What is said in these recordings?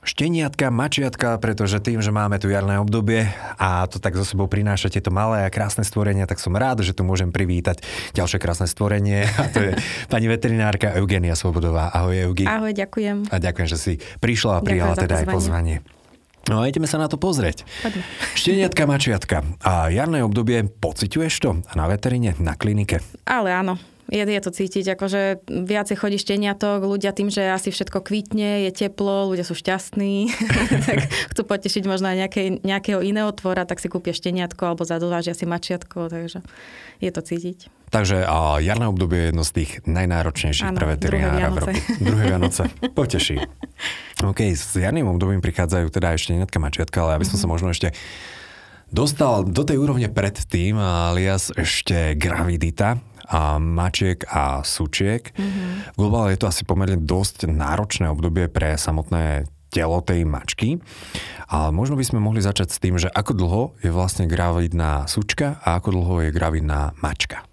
šteniatka, mačiatka, pretože tým, že máme tu jarné obdobie a to tak zo sebou prináša tieto malé a krásne stvorenia, tak som rád, že tu môžem privítať ďalšie krásne stvorenie a to je pani veterinárka Eugenia Svobodová. Ahoj Eugi. Ahoj, ďakujem. A ďakujem, že si prišla a prijala teda aj pozvanie. No a ideme sa na to pozrieť. Poďme. Šteniatka, mačiatka. A jarné obdobie, pociťuješ to na veterine, na klinike? Ale áno, je, je to cítiť, akože viacej chodí šteniatok, ľudia tým, že asi všetko kvítne, je teplo, ľudia sú šťastní, tak chcú potešiť možno aj nejaké, nejakého iného tvora, tak si kúpia šteniatko alebo zadovážia si mačiatko, takže je to cítiť. Takže a jarné obdobie je jedno z tých najnáročnejších ano, pre veterinára v roku. Druhé Vianoce. Poteší. OK, s jarným obdobím prichádzajú teda ešte šteniatka, mačiatka, ale aby som mm-hmm. sa možno ešte dostal do tej úrovne predtým, alias ešte gravidita, a mačiek a sučiek. Mm-hmm. Globálne je to asi pomerne dosť náročné obdobie pre samotné telo tej mačky. Ale možno by sme mohli začať s tým, že ako dlho je vlastne gravidná sučka a ako dlho je gravidná mačka.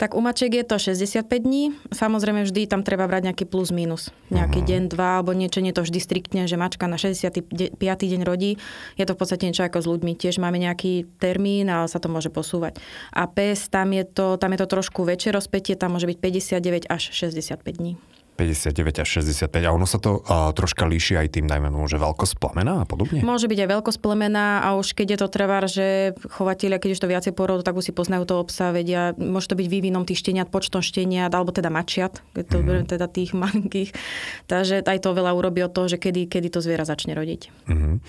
Tak u mačiek je to 65 dní. Samozrejme vždy tam treba brať nejaký plus minus. Nejaký uh-huh. deň, dva, alebo niečo, nie to vždy striktne, že mačka na 65. deň rodí. Je to v podstate niečo ako s ľuďmi. Tiež máme nejaký termín, ale sa to môže posúvať. A pes, tam je to, tam je to trošku väčšie rozpetie, tam môže byť 59 až 65 dní. 59 až 65 a ono sa to uh, troška líši aj tým, dajme tomu, že veľkosť plemena a podobne? Môže byť aj veľkosť plemena a už keď je to trvár, že chovateľia, keď už to viacej porodu, tak už si poznajú toho psa, vedia, môže to byť vývinom tých šteniat, počtom šteniat, alebo teda mačiat, keď to mm. teda tých malinkých. Takže aj to veľa urobí od toho, že kedy, kedy to zviera začne rodiť. Mm.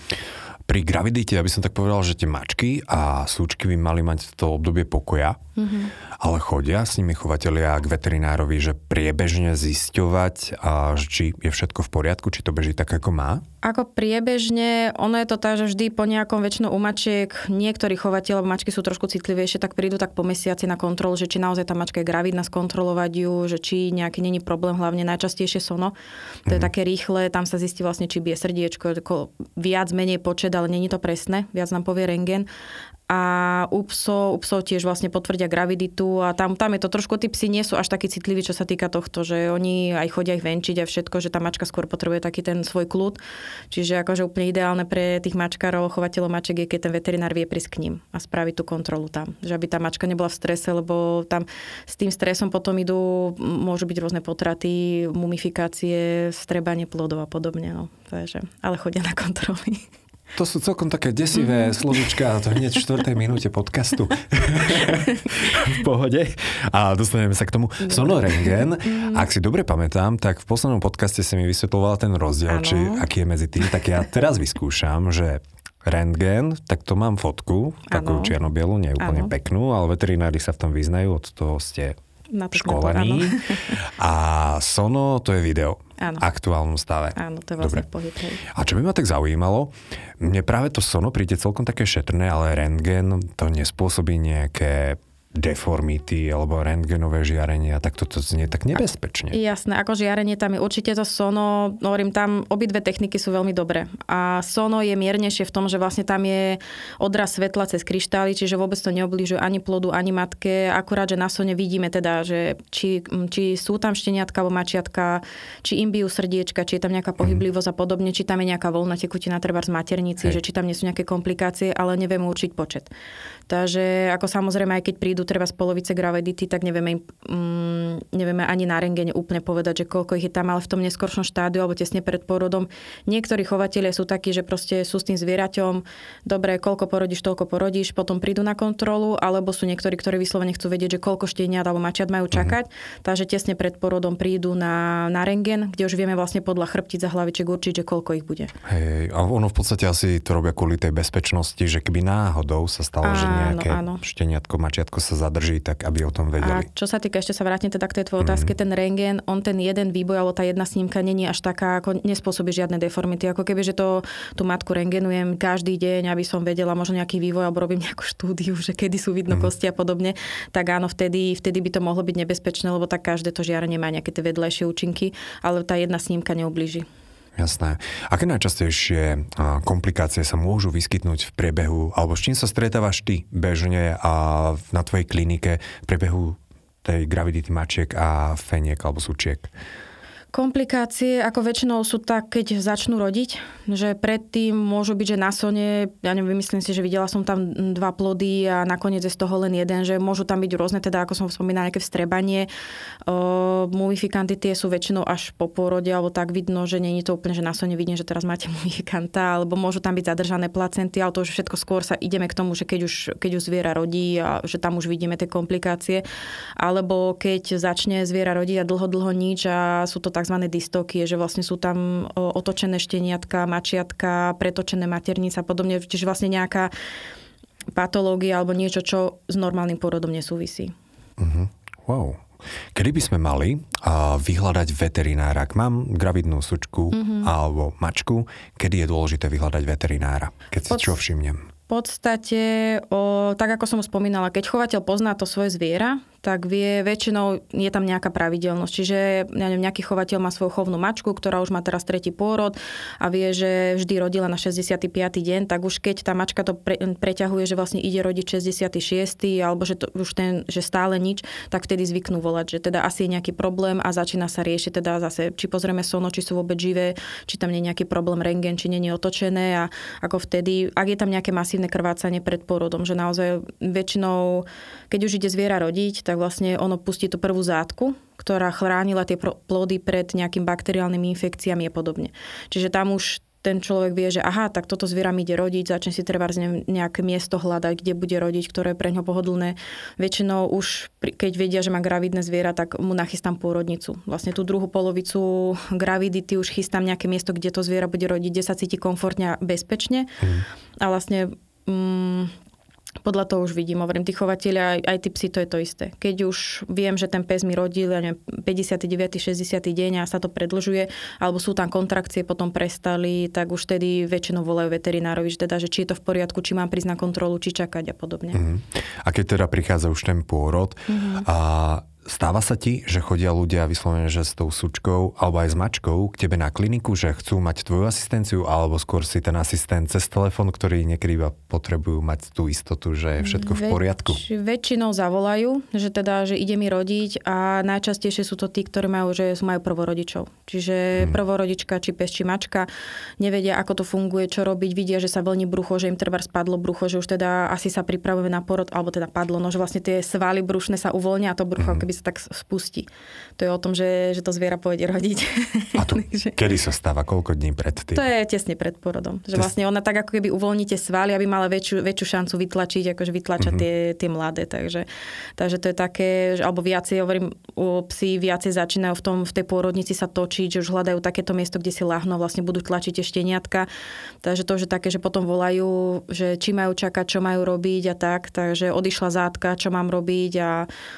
Pri gravidite, aby som tak povedal, že tie mačky a súčky by mali mať to obdobie pokoja, mm-hmm. ale chodia s nimi chovateľia k veterinárovi, že priebežne zisťovať, a, či je všetko v poriadku, či to beží tak, ako má? Ako priebežne, ono je to tak, že vždy po nejakom väčšinou u mačiek, niektorí chovateľ, mačky sú trošku citlivejšie, tak prídu tak po mesiaci na kontrolu, že či naozaj tá mačka je gravidná, skontrolovať ju, že či nejaký není problém, hlavne najčastejšie sono. To je mm. také rýchle, tam sa zistí vlastne, či bije srdiečko, viac menej počet, ale není to presné, viac nám povie rengen a u psov, u psov tiež vlastne potvrdia graviditu a tam, tam je to trošku, tí psi nie sú až takí citliví, čo sa týka tohto, že oni aj chodia ich venčiť a všetko, že tá mačka skôr potrebuje taký ten svoj kľud. Čiže akože úplne ideálne pre tých mačkárov, chovateľov maček je, keď ten veterinár vie prísť k ním a spraviť tú kontrolu tam. Že aby tá mačka nebola v strese, lebo tam s tým stresom potom idú, môžu byť rôzne potraty, mumifikácie, strebanie plodov a podobne. No. Takže, ale chodia na kontroly. To sú celkom také desivé mm. slovička, to hneď v čtvrtej minúte podcastu. v pohode. A dostaneme sa k tomu. Sonorengen, mm. ak si dobre pamätám, tak v poslednom podcaste si mi vysvetloval ten rozdiel, ano. či aký je medzi tým. Tak ja teraz vyskúšam, že rentgen, tak to mám fotku, takú čierno-bielu, nie úplne ano. peknú, ale veterinári sa v tom vyznajú, od toho ste školení. A Sono, to je video. Áno. aktuálnom stave. Áno, to je vlastne Dobre. pohyb. A čo by ma tak zaujímalo, mne práve to sono príde celkom také šetrné, ale rentgen to nespôsobí nejaké deformity alebo rentgenové žiarenie a tak toto znie tak nebezpečne. Jasné, ako žiarenie tam je určite to sono, hovorím tam, obidve techniky sú veľmi dobré. A sono je miernejšie v tom, že vlastne tam je odraz svetla cez kryštály, čiže vôbec to neobližuje ani plodu, ani matke. Akurát, že na sone vidíme teda, že či, či sú tam šteniatka alebo mačiatka, či im bijú srdiečka, či je tam nejaká pohyblivosť mm. a podobne, či tam je nejaká voľná tekutina treba z maternici, Hej. že či tam nie sú nejaké komplikácie, ale nevieme určiť počet. Takže ako samozrejme, aj keď prídu treba z polovice gravidity, tak nevieme, mm, nevieme ani na rengene úplne povedať, že koľko ich je tam, ale v tom neskoršom štádiu alebo tesne pred porodom. Niektorí chovatelia sú takí, že proste sú s tým zvieraťom, dobre, koľko porodíš, toľko porodíš, potom prídu na kontrolu, alebo sú niektorí, ktorí vyslovene chcú vedieť, že koľko šteniat alebo mačiat majú mhm. čakať, mm-hmm. takže tesne pred porodom prídu na, na rengen, kde už vieme vlastne podľa chrbtic a hlaviček určiť, že koľko ich bude. Hej, a ono v podstate asi to robia kvôli tej bezpečnosti, že keby náhodou sa stalo, áno, že nejaké áno. šteniatko, mačiatko sa zadrží, tak aby o tom vedeli. A čo sa týka, ešte sa vrátim teda k tej tvojej otázke, mm-hmm. ten rengen, on ten jeden výboj alebo tá jedna snímka není až taká, ako nespôsobí žiadne deformity. Ako keby, že to tú matku rengenujem každý deň, aby som vedela možno nejaký vývoj alebo robím nejakú štúdiu, že kedy sú vidno mm-hmm. kosti a podobne, tak áno, vtedy, vtedy by to mohlo byť nebezpečné, lebo tak každé to žiarenie má nejaké tie vedľajšie účinky, ale tá jedna snímka neublíži. Jasné. Aké najčastejšie komplikácie sa môžu vyskytnúť v priebehu, alebo s čím sa stretávaš ty bežne a na tvojej klinike v priebehu tej gravidity mačiek a feniek alebo súčiek? Komplikácie ako väčšinou sú tak, keď začnú rodiť, že predtým môžu byť, že na sone, ja neviem, myslím si, že videla som tam dva plody a nakoniec je z toho len jeden, že môžu tam byť rôzne, teda ako som spomínala, nejaké vstrebanie. Uh, mumifikanty tie sú väčšinou až po porode, alebo tak vidno, že nie je to úplne, že na sone vidím, že teraz máte mumifikanta, alebo môžu tam byť zadržané placenty, ale to už všetko skôr sa ideme k tomu, že keď už, keď už zviera rodí a že tam už vidíme tie komplikácie, alebo keď začne zviera rodiť a dlho, dlho nič a sú to tak tzv. dystokie, že vlastne sú tam otočené šteniatka, mačiatka, pretočené maternice a podobne. Čiže vlastne nejaká patológia alebo niečo, čo s normálnym porodom nesúvisí. Uh-huh. Wow. Kedy by sme mali uh, vyhľadať veterinára? Ak mám gravidnú sučku uh-huh. alebo mačku, kedy je dôležité vyhľadať veterinára? Keď si Pod... čo všimnem? V podstate, o, tak ako som spomínala, keď chovateľ pozná to svoje zviera, tak vie, väčšinou je tam nejaká pravidelnosť. Čiže neviem, nejaký chovateľ má svoju chovnú mačku, ktorá už má teraz tretí pôrod a vie, že vždy rodila na 65. deň, tak už keď tá mačka to pre, preťahuje, že vlastne ide rodiť 66. alebo že to už ten, že stále nič, tak vtedy zvyknú volať, že teda asi je nejaký problém a začína sa riešiť teda zase, či pozrieme sono, či sú vôbec živé, či tam nie je nejaký problém rengen, či nie je otočené a ako vtedy, ak je tam nejaké masívne krvácanie pred porodom, že naozaj väčšinou, keď už ide zviera rodiť, tak tak vlastne ono pustí tú prvú zátku, ktorá chránila tie plody pred nejakým bakteriálnymi infekciami a podobne. Čiže tam už ten človek vie, že aha, tak toto zviera mi ide rodiť, začne si treba nejaké miesto hľadať, kde bude rodiť, ktoré je pre ňo pohodlné. Väčšinou už, keď vedia, že má gravidné zviera, tak mu nachystám pôrodnicu. Vlastne tú druhú polovicu gravidity už chystám nejaké miesto, kde to zviera bude rodiť, kde sa cíti komfortne a bezpečne. Mm. A vlastne mm, podľa toho už vidím, hovorím, tí chovateľia, aj, aj tí psi, to je to isté. Keď už viem, že ten pes mi rodil, ja neviem, 59. 60. deň a sa to predlžuje, alebo sú tam kontrakcie, potom prestali, tak už tedy väčšinou volajú veterinárovi, že teda, že či je to v poriadku, či mám prísť na kontrolu, či čakať a podobne. Uh-huh. A keď teda prichádza už ten pôrod, uh-huh. a Stáva sa ti, že chodia ľudia vyslovene, že s tou sučkou alebo aj s mačkou k tebe na kliniku, že chcú mať tvoju asistenciu alebo skôr si ten asistent cez telefón, ktorý niekedy iba potrebujú mať tú istotu, že je všetko v poriadku? Väč, väčšinou zavolajú, že teda, že ide mi rodiť a najčastejšie sú to tí, ktorí majú, že majú prvorodičov. Čiže hmm. prvorodička, či pes, či mačka, nevedia, ako to funguje, čo robiť, vidia, že sa vlní brucho, že im treba spadlo brucho, že už teda asi sa pripravujeme na porod, alebo teda padlo, no že vlastne tie svaly brušné sa uvoľnia a to brucho hmm. keby sa tak spustí. To je o tom, že, že to zviera pôjde rodiť. A to kedy sa stáva? Koľko dní pred tým? To je tesne pred porodom. Že vlastne ona tak ako keby uvoľníte svaly, aby mala väčšiu, väčšiu šancu vytlačiť, akože vytlačať mm-hmm. tie, tie mladé. Takže, takže to je také, že, alebo viacej, hovorím, u psi viacej začínajú v, tom, v tej pôrodnici sa točiť, že už hľadajú takéto miesto, kde si láhnu, vlastne budú tlačiť ešte šteniatka. Takže to, že také, že potom volajú, že či majú čakať, čo majú robiť a tak. Takže odišla zátka, čo mám robiť a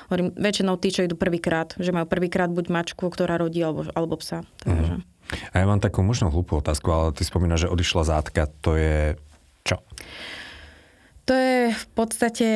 hovorím, väčšinou tí, čo idú prvýkrát, že majú prvýkrát buď mačku, ktorá rodí, alebo, alebo psa. Takže. Mm. A ja mám takú možno hlúpu otázku, ale ty spomínaš, že odišla zátka, to je čo? To je v podstate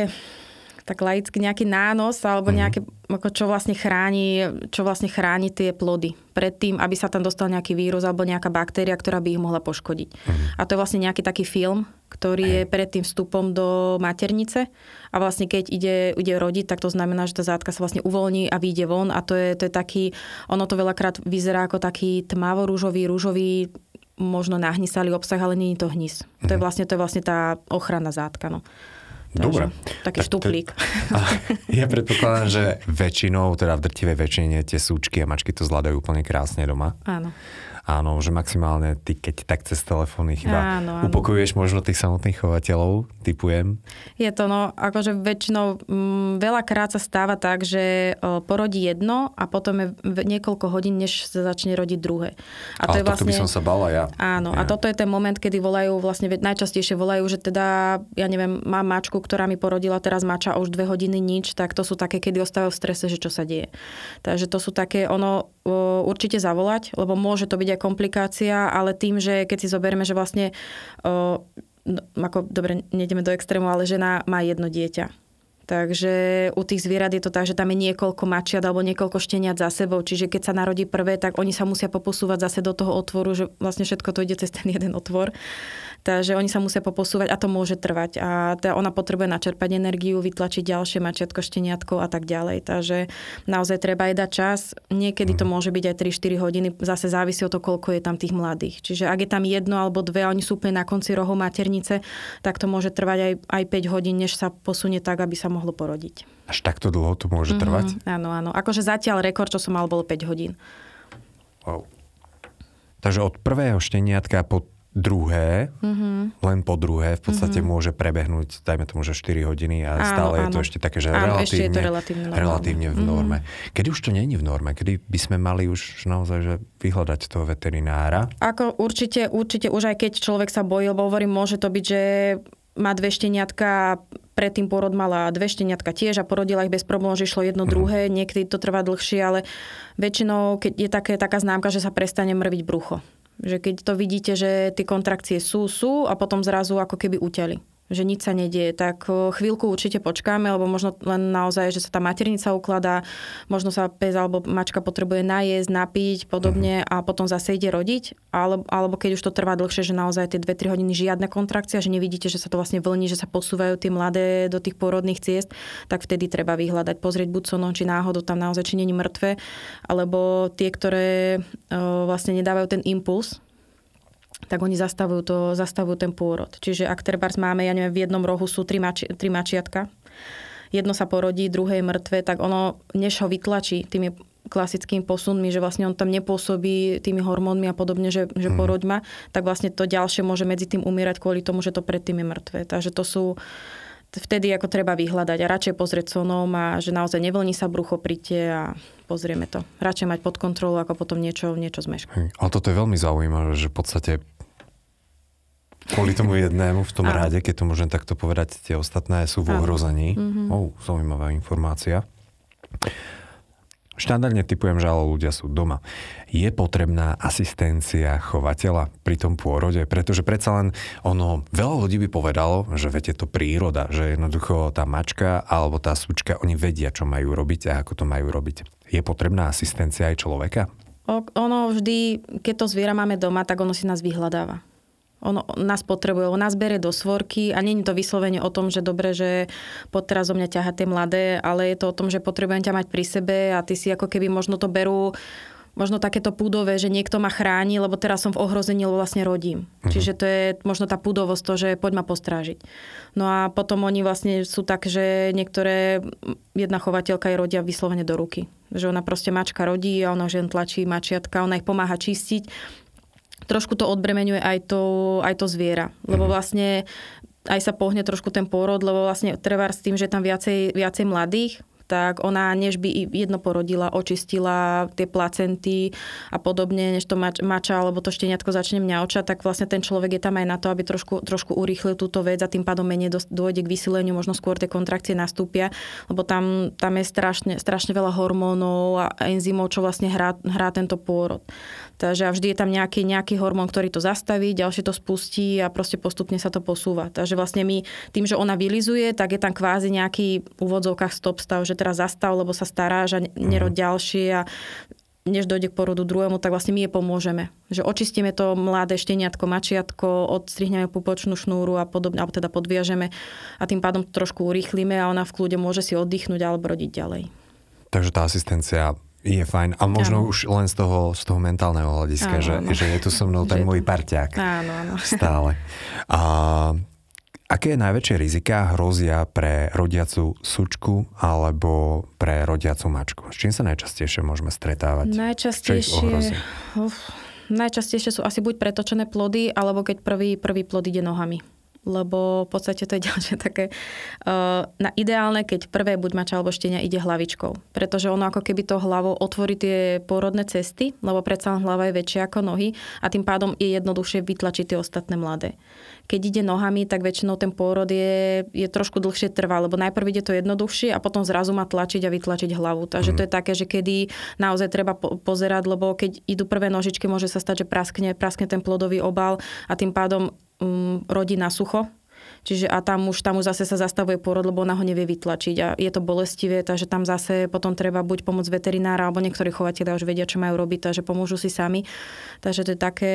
tak laicky nejaký nános alebo mhm. nejaké, ako čo vlastne chráni, čo vlastne chráni tie plody pred tým, aby sa tam dostal nejaký vírus alebo nejaká baktéria, ktorá by ich mohla poškodiť. Mm. A to je vlastne nejaký taký film, ktorý Hej. je pred tým vstupom do maternice a vlastne keď ide, ide rodiť, tak to znamená, že tá zátka sa vlastne uvoľní a vyjde von a to je, to je taký, ono to veľakrát vyzerá ako taký tmavo-rúžový, rúžový možno nahnisalý obsah, ale nie je to hnis. Mm. To je mhm. vlastne, to je vlastne tá ochrana zátka. No. Dobre. Taký tak, štuplík. Ja predpokladám, že väčšinou, teda v drtivej väčšine tie súčky a mačky to zvládajú úplne krásne doma. Áno. Áno, že maximálne ty, keď tak cez telefóny chyba áno, áno. upokojuješ možno tých samotných chovateľov, typujem. Je to, no, akože väčšinou m, mm, veľakrát sa stáva tak, že o, porodí jedno a potom je niekoľko hodín, než sa začne rodiť druhé. A to Ale je vlastne... by som sa bala ja. Áno, ja. a toto je ten moment, kedy volajú, vlastne najčastejšie volajú, že teda, ja neviem, mám mačku, ktorá mi porodila teraz mača už dve hodiny nič, tak to sú také, kedy ostávajú v strese, že čo sa deje. Takže to sú také, ono o, určite zavolať, lebo môže to byť aj komplikácia, ale tým, že keď si zoberieme, že vlastne, o, no, ako, dobre, nejdeme do extrému, ale žena má jedno dieťa. Takže u tých zvierat je to tak, že tam je niekoľko mačiat alebo niekoľko šteniat za sebou. Čiže keď sa narodí prvé, tak oni sa musia poposúvať zase do toho otvoru, že vlastne všetko to ide cez ten jeden otvor. Takže oni sa musia poposúvať a to môže trvať. A teda ona potrebuje načerpať energiu, vytlačiť ďalšie mačiatko, šteniatko a tak ďalej. Takže naozaj treba aj dať čas. Niekedy to mhm. môže byť aj 3-4 hodiny. Zase závisí od toho, koľko je tam tých mladých. Čiže ak je tam jedno alebo dve oni sú úplne na konci rohu maternice, tak to môže trvať aj, aj 5 hodín, než sa posunie tak, aby sa mohlo porodiť. Až takto dlho to môže mm-hmm, trvať? Áno, áno. Akože zatiaľ rekord, čo som mal, bol 5 hodín. Wow. Takže od prvého šteniatka po druhé, mm-hmm. len po druhé v podstate mm-hmm. môže prebehnúť, dajme tomu, že 4 hodiny a áno, stále áno. je to ešte také, že áno, relatívne, ešte je to relatívne, relatívne v norme. Mm-hmm. Kedy už to není v norme? Kedy by sme mali už naozaj že vyhľadať toho veterinára? Ako určite, určite už aj keď človek sa bojí, lebo hovorím, môže to byť, že má dve šteniatka, predtým porod mala dve šteniatka tiež a porodila ich bez problémov, že išlo jedno mm. druhé, niekedy to trvá dlhšie, ale väčšinou, keď je také, taká známka, že sa prestane mrviť brucho. Že keď to vidíte, že tie kontrakcie sú, sú a potom zrazu ako keby uťali že nič sa nedieje, tak chvíľku určite počkáme, lebo možno len naozaj, že sa tá maternica ukladá, možno sa pes alebo mačka potrebuje najesť, napiť, podobne uh-huh. a potom zase ide rodiť, alebo, alebo keď už to trvá dlhšie, že naozaj tie 2-3 hodiny žiadna kontrakcia, že nevidíte, že sa to vlastne vlní, že sa posúvajú tie mladé do tých porodných ciest, tak vtedy treba vyhľadať, pozrieť buď sono, či náhodou tam naozaj či není mŕtve, alebo tie, ktoré o, vlastne nedávajú ten impuls, tak oni zastavujú, to, zastavujú ten pôrod. Čiže ak trebárs máme, ja neviem, v jednom rohu sú tri, mači, tri mačiatka, jedno sa porodí, druhé je mŕtve, tak ono, než ho vytlačí tými klasickými posunmi, že vlastne on tam nepôsobí tými hormónmi a podobne, že, že mm. poroď ma, tak vlastne to ďalšie môže medzi tým umierať kvôli tomu, že to predtým je mŕtve. Takže to sú vtedy ako treba vyhľadať a radšej pozrieť sonom a že naozaj nevlní sa brucho, príďte a pozrieme to. Radšej mať pod kontrolu, ako potom niečo, niečo zmeškať. Ale toto je veľmi zaujímavé, že v podstate kvôli tomu jednému v tom a. ráde, keď to môžem takto povedať, tie ostatné sú v ohrození. Mm-hmm. Oh, zaujímavá informácia. Štandardne typujem, že ale ľudia sú doma. Je potrebná asistencia chovateľa pri tom pôrode? Pretože predsa len ono, veľa ľudí by povedalo, že viete to príroda, že jednoducho tá mačka alebo tá sučka, oni vedia, čo majú robiť a ako to majú robiť. Je potrebná asistencia aj človeka? ono vždy, keď to zviera máme doma, tak ono si nás vyhľadáva. On nás potrebuje, on nás bere do svorky a není to vyslovene o tom, že dobre, že pod teraz o mňa ťaha tie mladé, ale je to o tom, že potrebujem ťa mať pri sebe a ty si ako keby možno to berú možno takéto púdové, že niekto ma chráni, lebo teraz som v ohrození, lebo vlastne rodím. Uh-huh. Čiže to je možno tá púdovosť, to, že poď ma postrážiť. No a potom oni vlastne sú tak, že niektoré, jedna chovateľka je rodia vyslovene do ruky. Že ona proste mačka rodí a ona žen tlačí mačiatka, ona ich pomáha čistiť trošku to odbremenuje aj to, aj to zviera. Lebo mhm. vlastne aj sa pohne trošku ten pôrod, lebo vlastne trvár s tým, že je tam viacej, viacej mladých, tak ona než by jedno porodila, očistila tie placenty a podobne, než to mač, mača alebo to šteniatko začne mňaučať, tak vlastne ten človek je tam aj na to, aby trošku, trošku urýchlil túto vec a tým pádom menej dôjde k vysileniu, možno skôr tie kontrakcie nastúpia, lebo tam, tam je strašne, strašne veľa hormónov a enzymov, čo vlastne hrá, hrá tento pôrod. Takže vždy je tam nejaký, nejaký hormón, ktorý to zastaví, ďalšie to spustí a proste postupne sa to posúva. Takže vlastne my tým, že ona vylizuje, tak je tam kvázi nejaký v úvodzovkách stop stav, že teraz zastav, lebo sa staráš a nerod mhm. ďalšie a než dojde k porodu druhému, tak vlastne my je pomôžeme. Že očistíme to mladé šteniatko, mačiatko, odstrihneme pupočnú šnúru a podobne, alebo teda podviažeme a tým pádom to trošku urýchlíme a ona v kľude môže si oddychnúť alebo rodiť ďalej. Takže tá asistencia je fajn. A možno áno. už len z toho, z toho mentálneho hľadiska, áno, že, áno. že je tu so mnou ten môj parťák. Áno, áno. Stále. A aké najväčšie rizika hrozia pre rodiacu sučku alebo pre rodiacu mačku? S čím sa najčastejšie môžeme stretávať? Najčastejšie... Uf, najčastejšie sú asi buď pretočené plody, alebo keď prvý, prvý plod ide nohami lebo v podstate to je ďalšie také uh, na ideálne, keď prvé buď mača alebo štenia ide hlavičkou. Pretože ono ako keby to hlavou otvorí tie pôrodné cesty, lebo predsa hlava je väčšia ako nohy a tým pádom je jednoduchšie vytlačiť tie ostatné mladé. Keď ide nohami, tak väčšinou ten pôrod je, je trošku dlhšie trvá, lebo najprv ide to jednoduchšie a potom zrazu má tlačiť a vytlačiť hlavu. Takže to je také, že kedy naozaj treba po- pozerať, lebo keď idú prvé nožičky, môže sa stať, že praskne, praskne ten plodový obal a tým pádom um, rodí na sucho. Čiže a tam už, tam už zase sa zastavuje porod, lebo ona ho nevie vytlačiť a je to bolestivé, takže tam zase potom treba buď pomôcť veterinára, alebo niektorí chovateľia už vedia, čo majú robiť, takže pomôžu si sami. Takže to je také...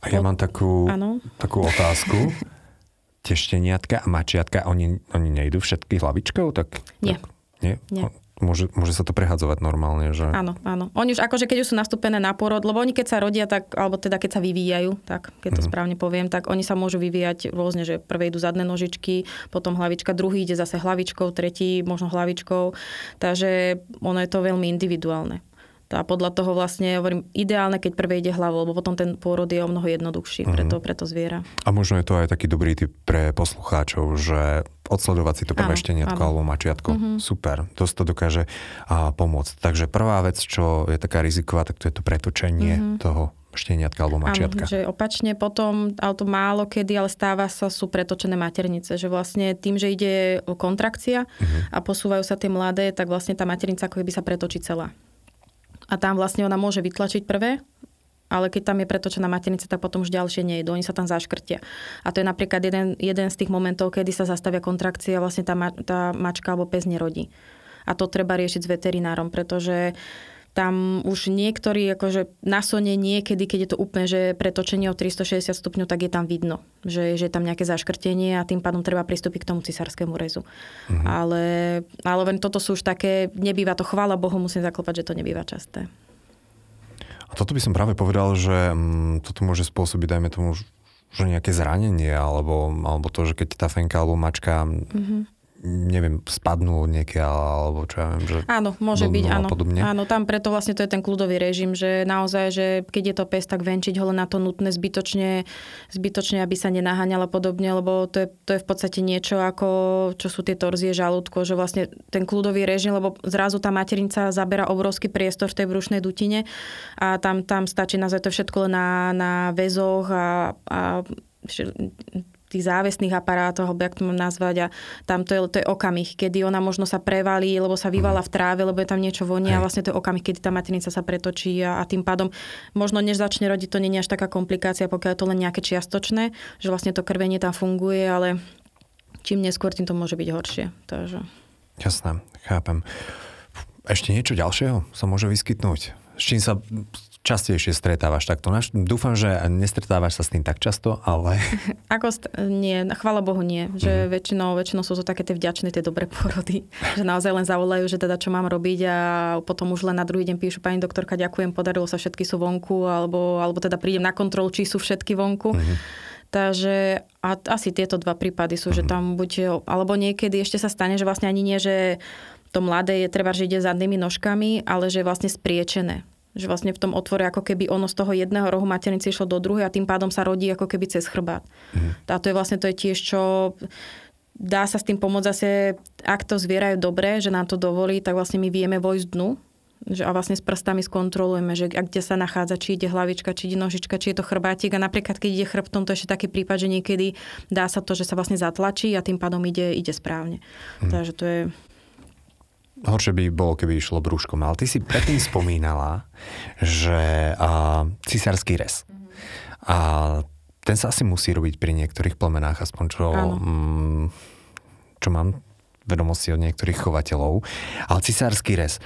A ja mám takú, takú otázku. Tie šteniatka a mačiatka, oni, oni nejdú všetky hlavičkou? Tak, nie. Tak, nie? nie. Môže, môže sa to prehadzovať normálne, že... Áno, áno. Oni už akože keď už sú nastúpené na porod, lebo oni keď sa rodia, tak, alebo teda keď sa vyvíjajú, tak keď to mm. správne poviem, tak oni sa môžu vyvíjať rôzne, že prvé idú zadné nožičky, potom hlavička, druhý ide zase hlavičkou, tretí možno hlavičkou. Takže ono je to veľmi individuálne. A podľa toho vlastne hovorím, ideálne, keď prvé ide hlavou, lebo potom ten pôrod je o mnoho jednoduchší uh-huh. preto, preto zviera. A možno je to aj taký dobrý typ pre poslucháčov, že odsledovať si to prvé šteniatko alebo mačiatko. Uh-huh. Super, to to dokáže a, pomôcť. Takže prvá vec, čo je taká riziková, tak to je to pretočenie uh-huh. toho šteniatka alebo mačiatka. Áno, že opačne potom, ale to málo kedy, ale stáva sa, sú pretočené maternice, že vlastne tým, že ide kontrakcia uh-huh. a posúvajú sa tie mladé, tak vlastne tá maternica ako keby sa pretočí celá a tam vlastne ona môže vytlačiť prvé, ale keď tam je pretočená maternica, tak potom už ďalšie nejdu, oni sa tam zaškrtia. A to je napríklad jeden, jeden z tých momentov, kedy sa zastavia kontrakcie a vlastne tá, ma, tá mačka alebo pes nerodí. A to treba riešiť s veterinárom, pretože uh, tam už niektorí, akože na sone niekedy, keď je to úplne, že pretočenie o 360 stupňov, tak je tam vidno, že, že je tam nejaké zaškrtenie a tým pádom treba pristúpiť k tomu cisárskému rezu. Mhm. Ale, ale len toto sú už také, nebýva to, chvála Bohu, musím zaklopať, že to nebýva časté. A toto by som práve povedal, že mm, toto môže spôsobiť, dajme tomu, že nejaké zranenie, alebo, alebo to, že keď tá fenka alebo mačka mm-hmm neviem, spadnú niekde alebo čo ja viem, že... Áno, môže byť, áno. Podobne. Áno, tam preto vlastne to je ten kľudový režim, že naozaj, že keď je to pes, tak venčiť ho len na to nutné zbytočne, zbytočne, aby sa nenaháňala podobne, lebo to je, to je v podstate niečo ako, čo sú tie torzie žalúdko, že vlastne ten kľudový režim, lebo zrazu tá materinca zabera obrovský priestor v tej brušnej dutine a tam, tam stačí naozaj to všetko len na, na väzoch a, a tých závesných aparátoch, alebo jak to mám nazvať, a tam to je, to je okamih, kedy ona možno sa prevalí, lebo sa vyvala v tráve, lebo je tam niečo vonia a vlastne to je okamih, kedy tá maternica sa pretočí a, a tým pádom možno než začne rodiť, to nie je až taká komplikácia, pokiaľ je to len nejaké čiastočné, že vlastne to krvenie tam funguje, ale čím neskôr, tým to môže byť horšie. Takže... Jasné, chápem. Ešte niečo ďalšieho sa môže vyskytnúť? S čím sa častejšie stretávaš takto? Dúfam, že nestretávaš sa s tým tak často, ale... Ako st- nie, chvála Bohu nie. Že mm-hmm. väčšinou, väčšinou sú to také tie vďačné, tie dobré porody. že naozaj len zavolajú, že teda čo mám robiť a potom už len na druhý deň píšu pani doktorka, ďakujem, podarilo sa, všetky sú vonku, alebo, alebo teda prídem na kontrolu, či sú všetky vonku. Mm-hmm. Takže a asi tieto dva prípady sú, mm-hmm. že mhm. tam buď, alebo niekedy ešte sa stane, že vlastne ani nie, že to mladé je treba, že ide zadnými nožkami, ale že je vlastne spriečené že vlastne v tom otvore ako keby ono z toho jedného rohu maternice išlo do druhého a tým pádom sa rodí ako keby cez chrbát. Mm. A to je vlastne to je tiež, čo dá sa s tým pomôcť zase, ak to zvierajú dobre, že nám to dovolí, tak vlastne my vieme vojsť dnu, že a vlastne s prstami skontrolujeme, že kde sa nachádza, či ide hlavička, či ide nožička, či je to chrbátik a napríklad keď ide chrbtom, to je ešte taký prípad, že niekedy dá sa to, že sa vlastne zatlačí a tým pádom ide, ide správne. Mm. Takže to je Horšie by bolo, keby išlo brúškom. Ale ty si predtým spomínala, že uh, cisársky rez. A ten sa asi musí robiť pri niektorých plemenách, aspoň čo, mm, čo mám vedomosti od niektorých chovateľov. Ale cisársky rez.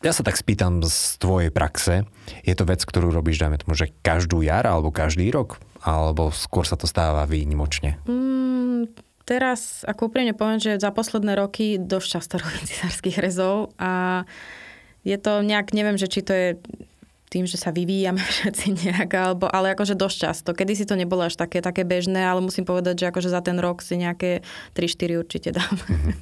Ja sa tak spýtam z tvojej praxe, je to vec, ktorú robíš, dajme tomu, že každú jar alebo každý rok? Alebo skôr sa to stáva výnimočne? Mm, teraz, ako úprimne poviem, že za posledné roky dosť často robím cisárskych rezov a je to nejak, neviem, že či to je tým, že sa vyvíjame všetci nejak, alebo, ale akože dosť často. Kedy si to nebolo až také, také bežné, ale musím povedať, že akože za ten rok si nejaké 3-4 určite dám. Mm-hmm.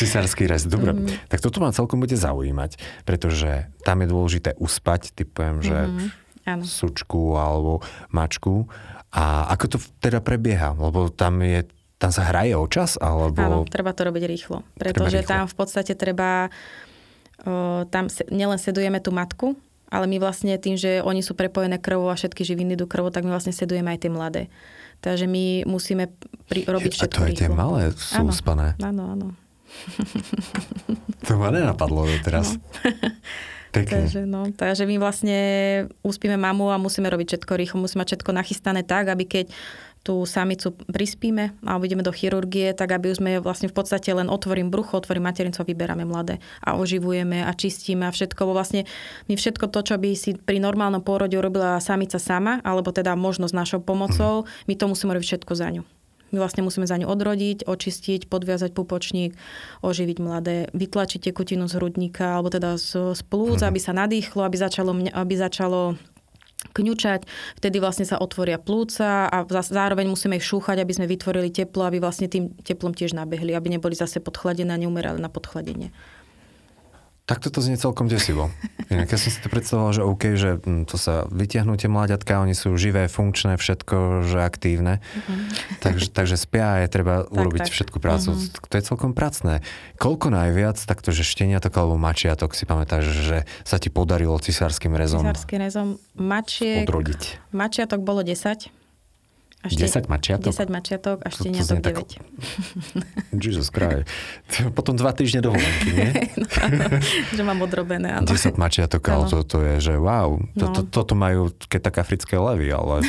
Cisársky rez, dobre. Mm-hmm. Tak toto ma celkom bude zaujímať, pretože tam je dôležité uspať, typujem, že mm-hmm. sučku alebo mačku. A ako to teda prebieha? Lebo tam je tam sa hraje o čas? Alebo... Áno, treba to robiť rýchlo. Pretože rýchlo. tam v podstate treba tam nielen sedujeme tú matku, ale my vlastne tým, že oni sú prepojené krvou a všetky živiny idú krvou, tak my vlastne sedujeme aj tie mladé. Takže my musíme pri, robiť všetko A to aj tie malé sú áno, spané. Áno, áno. to ma nenapadlo teraz. No. Takže, no, takže my vlastne uspíme mamu a musíme robiť všetko rýchlo. Musíme mať všetko nachystané tak, aby keď tú samicu prispíme a ideme do chirurgie, tak aby už sme vlastne v podstate len otvorím brucho, otvorím materinco, vyberáme mladé a oživujeme a čistíme a všetko. Bo vlastne my všetko to, čo by si pri normálnom pôrode urobila samica sama, alebo teda možno s našou pomocou, my to musíme robiť všetko za ňu. My vlastne musíme za ňu odrodiť, očistiť, podviazať pupočník, oživiť mladé, vytlačiť tekutinu z hrudníka alebo teda z, z plúc, mhm. aby sa nadýchlo, aby začalo, aby začalo kňučať, vtedy vlastne sa otvoria plúca a zároveň musíme ich šúchať, aby sme vytvorili teplo, aby vlastne tým teplom tiež nabehli, aby neboli zase podchladené a neumerali na podchladenie. Tak toto znie celkom desivo. Inak ja som si to predstavoval, že OK, že hm, to sa vytiahnú tie mláďatka, oni sú živé, funkčné, všetko, že aktívne. Uh-huh. Takže, takže spia a je treba tak, urobiť tak. všetku prácu. Uh-huh. To je celkom pracné. Koľko najviac takto, že šteniatok alebo mačiatok si pamätáš, že sa ti podarilo cisárským rezom? Cisárským rezom mačiek. Odrodiť. Mačiatok bolo 10 až 10 mačiatok? 10 mačiatok a šteniatok 9. Tak... Jesus Christ. Potom dva týždne dovolenky, nie? no, že mám odrobené, áno. 10 mačiatok, ale to, to je, že wow. To, no. to, toto majú keď tak africké levy, ale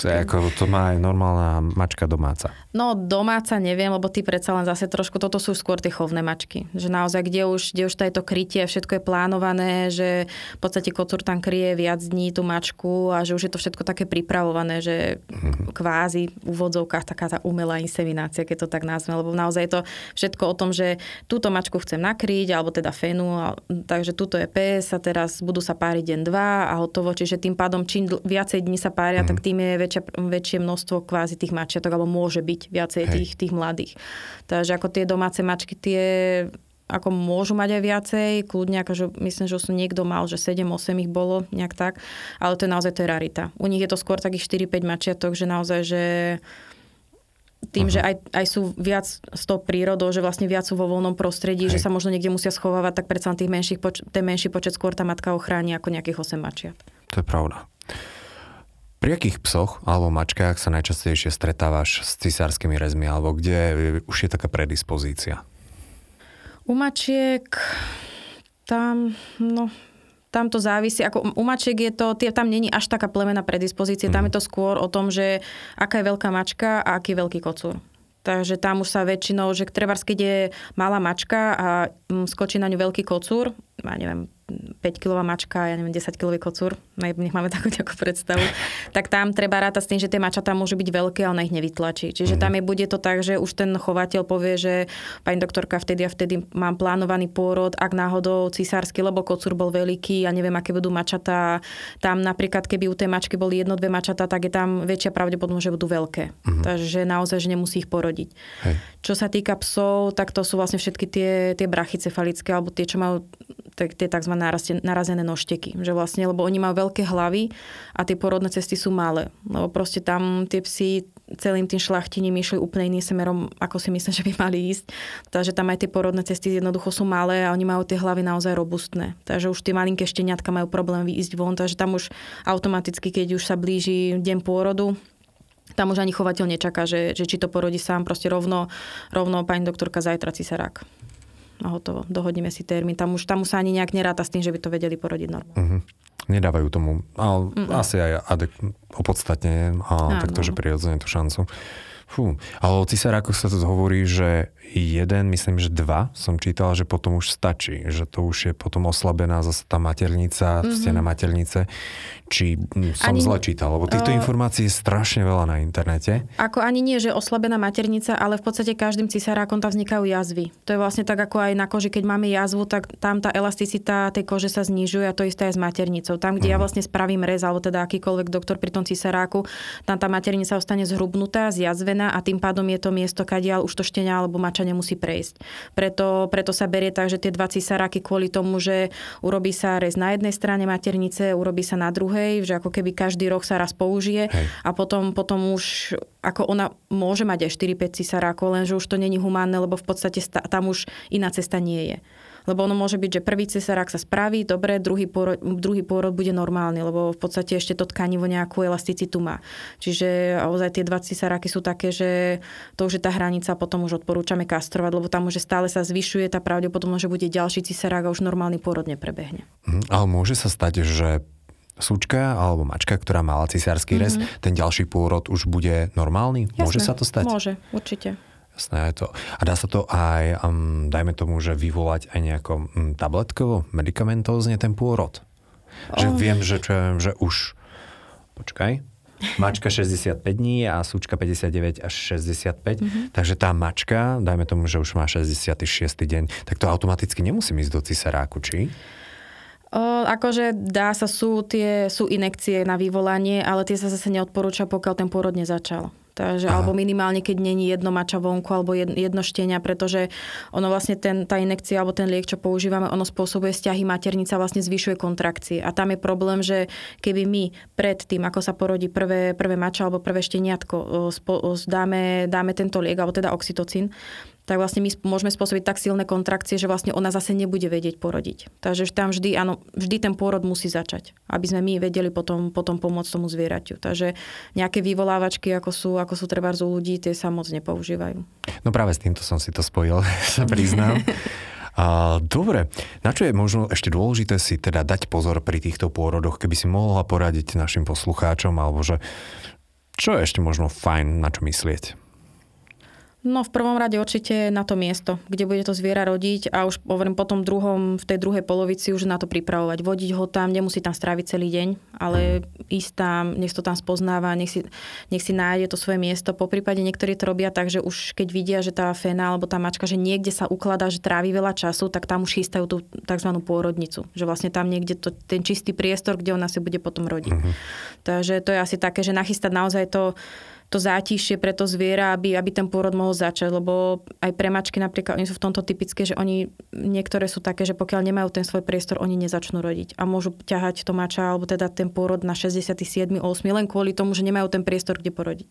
to, je ako, to má aj normálna mačka domáca. No domáca neviem, lebo ty predsa len zase trošku, toto sú skôr tie chovné mačky. Že naozaj, kde už, kde už to krytie, všetko je plánované, že v podstate kocúr tam kryje viac dní tú mačku a že už je to všetko také pripravované, že mm-hmm kvázi v úvodzovkách taká tá umelá inseminácia, keď to tak nazveme, lebo naozaj je to všetko o tom, že túto mačku chcem nakryť, alebo teda fenu, a, takže túto je pes a teraz budú sa páriť deň, dva a hotovo, čiže tým pádom čím viacej dní sa pária, mm. tak tým je väčšia, väčšie množstvo kvázi tých mačiatok, alebo môže byť viacej tých, tých mladých. Takže ako tie domáce mačky, tie ako môžu mať aj viacej, kľudne akože myslím, že už niekto mal, že 7-8 ich bolo, nejak tak, ale to je naozaj to je rarita. U nich je to skôr takých 4-5 mačiatok, že naozaj, že tým, uh-huh. že aj, aj sú viac s tou prírodou, že vlastne viac sú vo voľnom prostredí, Hej. že sa možno niekde musia schovávať, tak predsa tých menších poč- ten menší počet skôr tá matka ochráni ako nejakých 8 mačiat. To je pravda. Pri akých psoch alebo mačkách sa najčastejšie stretávaš s cisárskymi rezmi, alebo kde už je taká predispozícia? U mačiek tam, no, tam to závisí, ako u mačiek je to, tam není až taká plemená predispozícia, tam je to skôr o tom, že aká je veľká mačka a aký je veľký kocúr. Takže tam už sa väčšinou, že treba, keď je malá mačka a mm, skočí na ňu veľký kocúr, ja neviem, 5-kilová mačka, ja neviem, 10-kilový kocúr, nech máme takú nejakú predstavu, tak tam treba rátať s tým, že tie mačatá môžu byť veľké a ona ich nevytlačí. Čiže mm. tam je, bude to tak, že už ten chovateľ povie, že pani doktorka, vtedy a vtedy mám plánovaný pôrod, ak náhodou cisársky, lebo kocúr bol veľký a neviem, aké budú mačatá. Tam napríklad, keby u tej mačky boli jedno, dve mačatá, tak je tam väčšia pravdepodobnosť, že budú veľké. Mm. Takže naozaj, že nemusí ich porodiť. Hej. Čo sa týka psov, tak to sú vlastne všetky tie, tie brachycefalické, alebo tie, čo majú tie tzv. narazené nožteky. Že vlastne, lebo oni majú veľké hlavy a tie porodné cesty sú malé. Lebo proste tam tie psy celým tým šlachtiním išli úplne iným smerom, ako si myslím, že by mali ísť. Takže tam aj tie porodné cesty jednoducho sú malé a oni majú tie hlavy naozaj robustné. Takže už tie malinké šteniatka majú problém vyísť von, takže tam už automaticky, keď už sa blíži deň pôrodu, tam už ani chovateľ nečaká, že, že či to porodí sám, proste rovno, rovno pani doktorka zajtra cisarák a hotovo. Dohodneme si termín. Tam už, tam už sa ani nejak neráta s tým, že by to vedeli porodiť normálne. Uh-huh. Nedávajú tomu, ale Mm-mm. asi aj adek- opodstatne a že prirodzene tú šancu. Fú, ale o cisárakoch sa to hovorí, že jeden, myslím, že dva som čítal, že potom už stačí, že to už je potom oslabená zase tá maternica, mm-hmm. stena maternice. Či hm, som ani, zle čítal, lebo týchto uh, informácií je strašne veľa na internete. Ako ani nie, že oslabená maternica, ale v podstate každým cisárakom tam vznikajú jazvy. To je vlastne tak ako aj na koži, keď máme jazvu, tak tam tá elasticita tej kože sa znižuje a to isté aj s maternicou. Tam, kde mm-hmm. ja mhm. vlastne spravím rez, alebo teda akýkoľvek doktor pri tom cisáráku, tam tá maternica ostane zhrubnutá, zjazvená a tým pádom je to miesto, kadiaľ už to štenia alebo mača nemusí prejsť. Preto, preto sa berie tak, že tie dva cisáraky kvôli tomu, že urobí sa rez na jednej strane maternice, urobí sa na druhej že ako keby každý rok sa raz použije Hej. a potom, potom už ako ona môže mať aj 4-5 cisárakov, lenže už to není humánne, lebo v podstate tam už iná cesta nie je. Lebo ono môže byť, že prvý cesarák sa spraví, dobre, druhý pôrod, druhý pôrod bude normálny, lebo v podstate ešte to tkanivo nejakú elasticitu má. Čiže ozaj tie dva cisaráky sú také, že to už je tá hranica, potom už odporúčame kastrovať, lebo tam už stále sa zvyšuje tá pravdepodobnosť, že bude ďalší cisarák a už normálny pôrod neprebehne. Mm, ale môže sa stať, že súčka alebo mačka, ktorá mala cisársky rez, mm-hmm. ten ďalší pôrod už bude normálny? Jasné, môže sa to stať? Môže, určite. Jasné, je to. A dá sa to aj, um, dajme tomu, že vyvolať aj nejako um, tabletkovo, medicamentózne ten pôrod? Že oh. viem, že, čo viem, že už... Počkaj. Mačka 65 dní a súčka 59 až 65. Mm-hmm. Takže tá mačka, dajme tomu, že už má 66. deň, tak to automaticky nemusím ísť do cisaráku, či? O, akože dá sa, sú, tie, sú inekcie na vyvolanie, ale tie sa zase neodporúča, pokiaľ ten pôrod nezačal. Takže, alebo minimálne, keď není jedno mača vonku alebo jedno štenia, pretože ono vlastne ten, tá inekcia alebo ten liek, čo používame, ono spôsobuje stiahy maternica, vlastne zvyšuje kontrakcie. A tam je problém, že keby my pred tým, ako sa porodí prvé, prvé mača alebo prvé šteniatko, dáme, dáme tento liek, alebo teda oxytocín, tak vlastne my môžeme spôsobiť tak silné kontrakcie, že vlastne ona zase nebude vedieť porodiť. Takže tam vždy, áno, vždy ten pôrod musí začať, aby sme my vedeli potom, potom pomôcť tomu zvieraťu. Takže nejaké vyvolávačky, ako sú, ako sú treba u ľudí, tie sa moc nepoužívajú. No práve s týmto som si to spojil, sa priznám. A, dobre, na čo je možno ešte dôležité si teda dať pozor pri týchto pôrodoch, keby si mohla poradiť našim poslucháčom, alebo že čo je ešte možno fajn na čo myslieť? No v prvom rade určite na to miesto, kde bude to zviera rodiť a už hovorím potom druhom, v tej druhej polovici už na to pripravovať. Vodiť ho tam, nemusí tam stráviť celý deň, ale ísť tam, nech to tam spoznáva, nech si, nech si nájde to svoje miesto. Po prípade niektorí to robia tak, že už keď vidia, že tá fena alebo tá mačka, že niekde sa ukladá, že trávi veľa času, tak tam už chystajú tú tzv. pôrodnicu. Že vlastne tam niekde to, ten čistý priestor, kde ona si bude potom rodiť. Uh-huh. Takže to je asi také, že nachystať naozaj to to zátišie pre to zviera, aby, aby ten pôrod mohol začať, lebo aj pre mačky napríklad, oni sú v tomto typické, že oni, niektoré sú také, že pokiaľ nemajú ten svoj priestor, oni nezačnú rodiť a môžu ťahať to mača alebo teda ten pôrod na 67. 8. len kvôli tomu, že nemajú ten priestor, kde porodiť.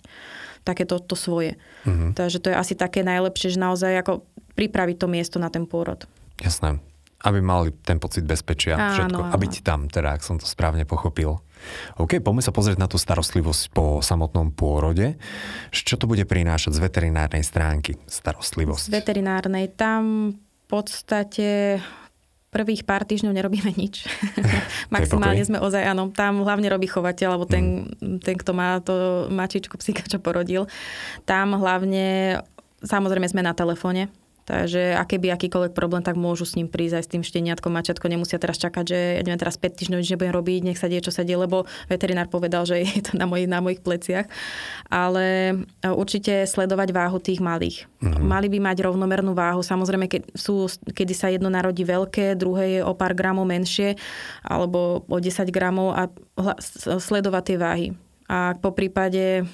Také to, to svoje. Mm-hmm. Takže to je asi také najlepšie, že naozaj ako pripraviť to miesto na ten pôrod. Jasné. Aby mali ten pocit bezpečia, áno, všetko. Áno. A byť tam, teda, ak som to správne pochopil. OK, poďme sa pozrieť na tú starostlivosť po samotnom pôrode. Čo to bude prinášať z veterinárnej stránky starostlivosť? Z veterinárnej tam v podstate prvých pár týždňov nerobíme nič. Maximálne sme ozaj, áno, tam hlavne robí chovateľ, alebo ten, mm. ten, kto má to mačičku, psíka, čo porodil. Tam hlavne, samozrejme sme na telefóne, Takže a keby akýkoľvek problém, tak môžu s ním prísť aj s tým šteniatkom, mačatko. Nemusia teraz čakať, že ja neviem, teraz 5 týždňov nič nebudem robiť, nech sa deje, čo sa deje, lebo veterinár povedal, že je to na, mojich, na mojich pleciach. Ale e, určite sledovať váhu tých malých. Uh-huh. Mali by mať rovnomernú váhu. Samozrejme, keď sú, kedy sa jedno narodí veľké, druhé je o pár gramov menšie, alebo o 10 gramov a sledovať tie váhy. A po prípade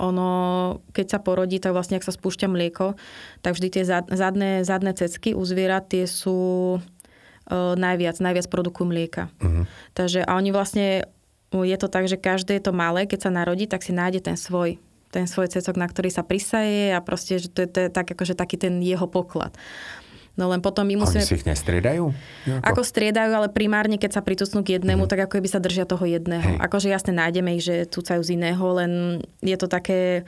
ono, keď sa porodí, tak vlastne, ak sa spúšťa mlieko, tak vždy tie zadné, zadné cecky u zvierat tie sú uh, najviac, najviac produkujú mlieka. Uh-huh. Takže a oni vlastne, je to tak, že každé je to malé, keď sa narodí, tak si nájde ten svoj ten svoj cecok, na ktorý sa prisaje a proste, že to je, to je tak, akože taký ten jeho poklad. No len potom my musíme... Oni si ich nestriedajú? Nejako? Ako striedajú, ale primárne, keď sa pritucnú k jednému, mm-hmm. tak ako keby sa držia toho jedného. Hej. Akože jasne nájdeme ich, že cucajú z iného, len je to také...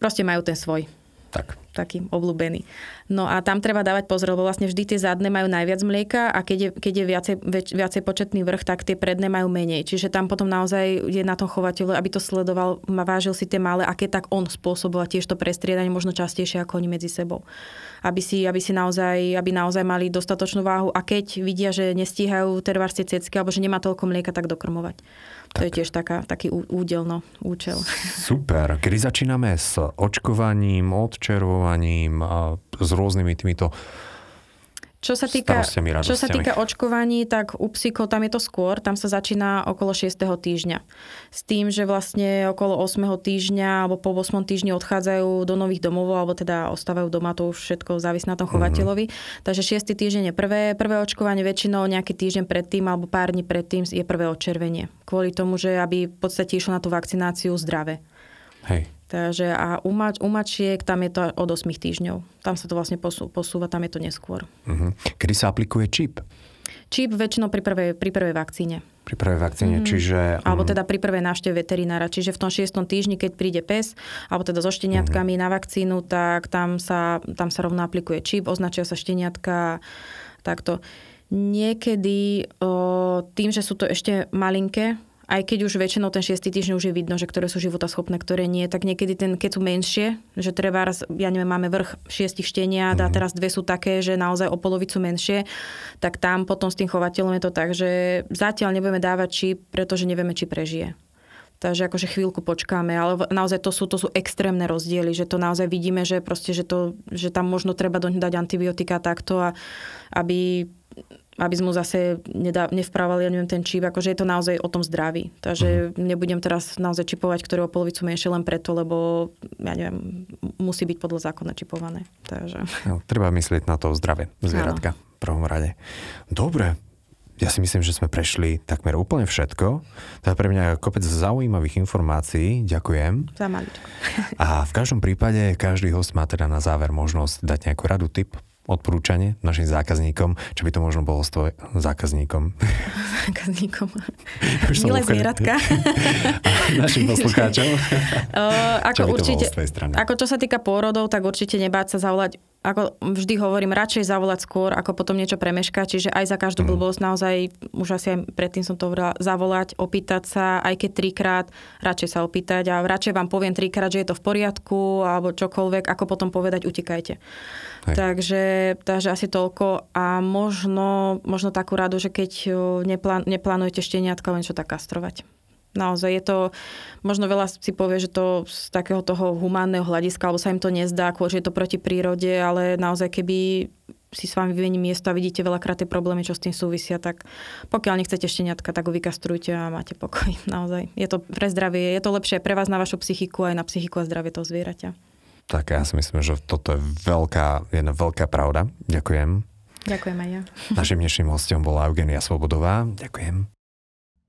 Proste majú ten svoj. Tak. Taký obľúbený. No a tam treba dávať pozor, lebo vlastne vždy tie zadné majú najviac mlieka a keď je, keď je viacej, väč, viacej početný vrch, tak tie predné majú menej. Čiže tam potom naozaj je na tom chovateľu, aby to sledoval, vážil si tie malé, aké tak on spôsoboval tiež to prestriedanie možno častejšie ako oni medzi sebou. Aby si, aby si naozaj, aby naozaj mali dostatočnú váhu a keď vidia, že nestíhajú tervárste cecky alebo že nemá toľko mlieka, tak dokrmovať. To tak. je tiež taká, taký údel, no, účel. Super. Kedy začíname s očkovaním, odčervovaním a s rôznymi týmito čo sa týka, čo sa týka očkovaní, tak u psíkov tam je to skôr, tam sa začína okolo 6. týždňa. S tým, že vlastne okolo 8. týždňa alebo po 8. týždni odchádzajú do nových domov, alebo teda ostávajú doma, to už všetko závisí na tom mhm. chovateľovi. Mm-hmm. Takže 6. týždeň je prvé, prvé očkovanie, väčšinou nejaký týždeň predtým alebo pár dní predtým je prvé odčervenie. Kvôli tomu, že aby v podstate išlo na tú vakcináciu zdravé. Hej. Takže a u, mač, u mačiek tam je to od 8 týždňov. Tam sa to vlastne posú, posúva, tam je to neskôr. Uh-huh. Kedy sa aplikuje čip? Čip väčšinou pri prvej, pri prvej vakcíne. Pri prvej vakcíne, mm. čiže... Alebo teda pri prvej návšteve veterinára. Čiže v tom šiestom týždni, keď príde pes, alebo teda so šteniatkami mm. na vakcínu, tak tam sa, tam sa rovno aplikuje čip, označia sa šteniatka takto. Niekedy o, tým, že sú to ešte malinké, aj keď už väčšinou ten 6. týždeň už je vidno, že ktoré sú životaschopné, ktoré nie, tak niekedy ten, keď sú menšie, že treba raz, ja neviem, máme vrch šiestich šteniat a mhm. teraz dve sú také, že naozaj o polovicu menšie, tak tam potom s tým chovateľom je to tak, že zatiaľ nebudeme dávať čip, pretože nevieme, či prežije. Takže akože chvíľku počkáme, ale naozaj to sú, to sú extrémne rozdiely, že to naozaj vidíme, že proste, že, to, že tam možno treba doň dať antibiotika takto, a, aby aby sme zase nedá, nevprávali, ja neviem, ten čip, akože je to naozaj o tom zdraví. Takže uh-huh. nebudem teraz naozaj čipovať, ktorého polovicu menšie len preto, lebo, ja neviem, musí byť podľa zákona čipované. Takže... No, treba myslieť na to zdravie zvieratka v prvom rade. Dobre, ja si myslím, že sme prešli takmer úplne všetko. To je pre mňa kopec zaujímavých informácií. Ďakujem. Za maličko. A v každom prípade každý host má teda na záver možnosť dať nejakú radu, tip, odporúčanie našim zákazníkom, čo by to možno bolo s tvoj zákazníkom. Zákazníkom. Milé zvieratka. našim poslucháčom. Uh, ako čo určite, Ako čo sa týka pôrodov, tak určite nebáť sa zavolať ako vždy hovorím, radšej zavolať skôr, ako potom niečo premeškať, čiže aj za každú mm. blbosť naozaj, už asi aj predtým som to hovorila, zavolať, opýtať sa, aj keď trikrát, radšej sa opýtať a radšej vám poviem trikrát, že je to v poriadku, alebo čokoľvek, ako potom povedať, utekajte. Takže, takže asi toľko a možno, možno takú radu, že keď neplán, neplánujete šteniatka, len čo tak kastrovať. Naozaj je to, možno veľa si povie, že to z takého toho humánneho hľadiska, alebo sa im to nezdá, že je to proti prírode, ale naozaj keby si s vami vyvení miesto a vidíte veľakrát tie problémy, čo s tým súvisia, tak pokiaľ nechcete šteniatka, tak ho vykastrujte a máte pokoj. Naozaj. Je to pre zdravie, je to lepšie pre vás na vašu psychiku aj na psychiku a zdravie toho zvieraťa. Tak ja si myslím, že toto je veľká, jedna veľká pravda. Ďakujem. Ďakujem aj ja. Našim dnešným hostom bola Eugenia Svobodová. Ďakujem.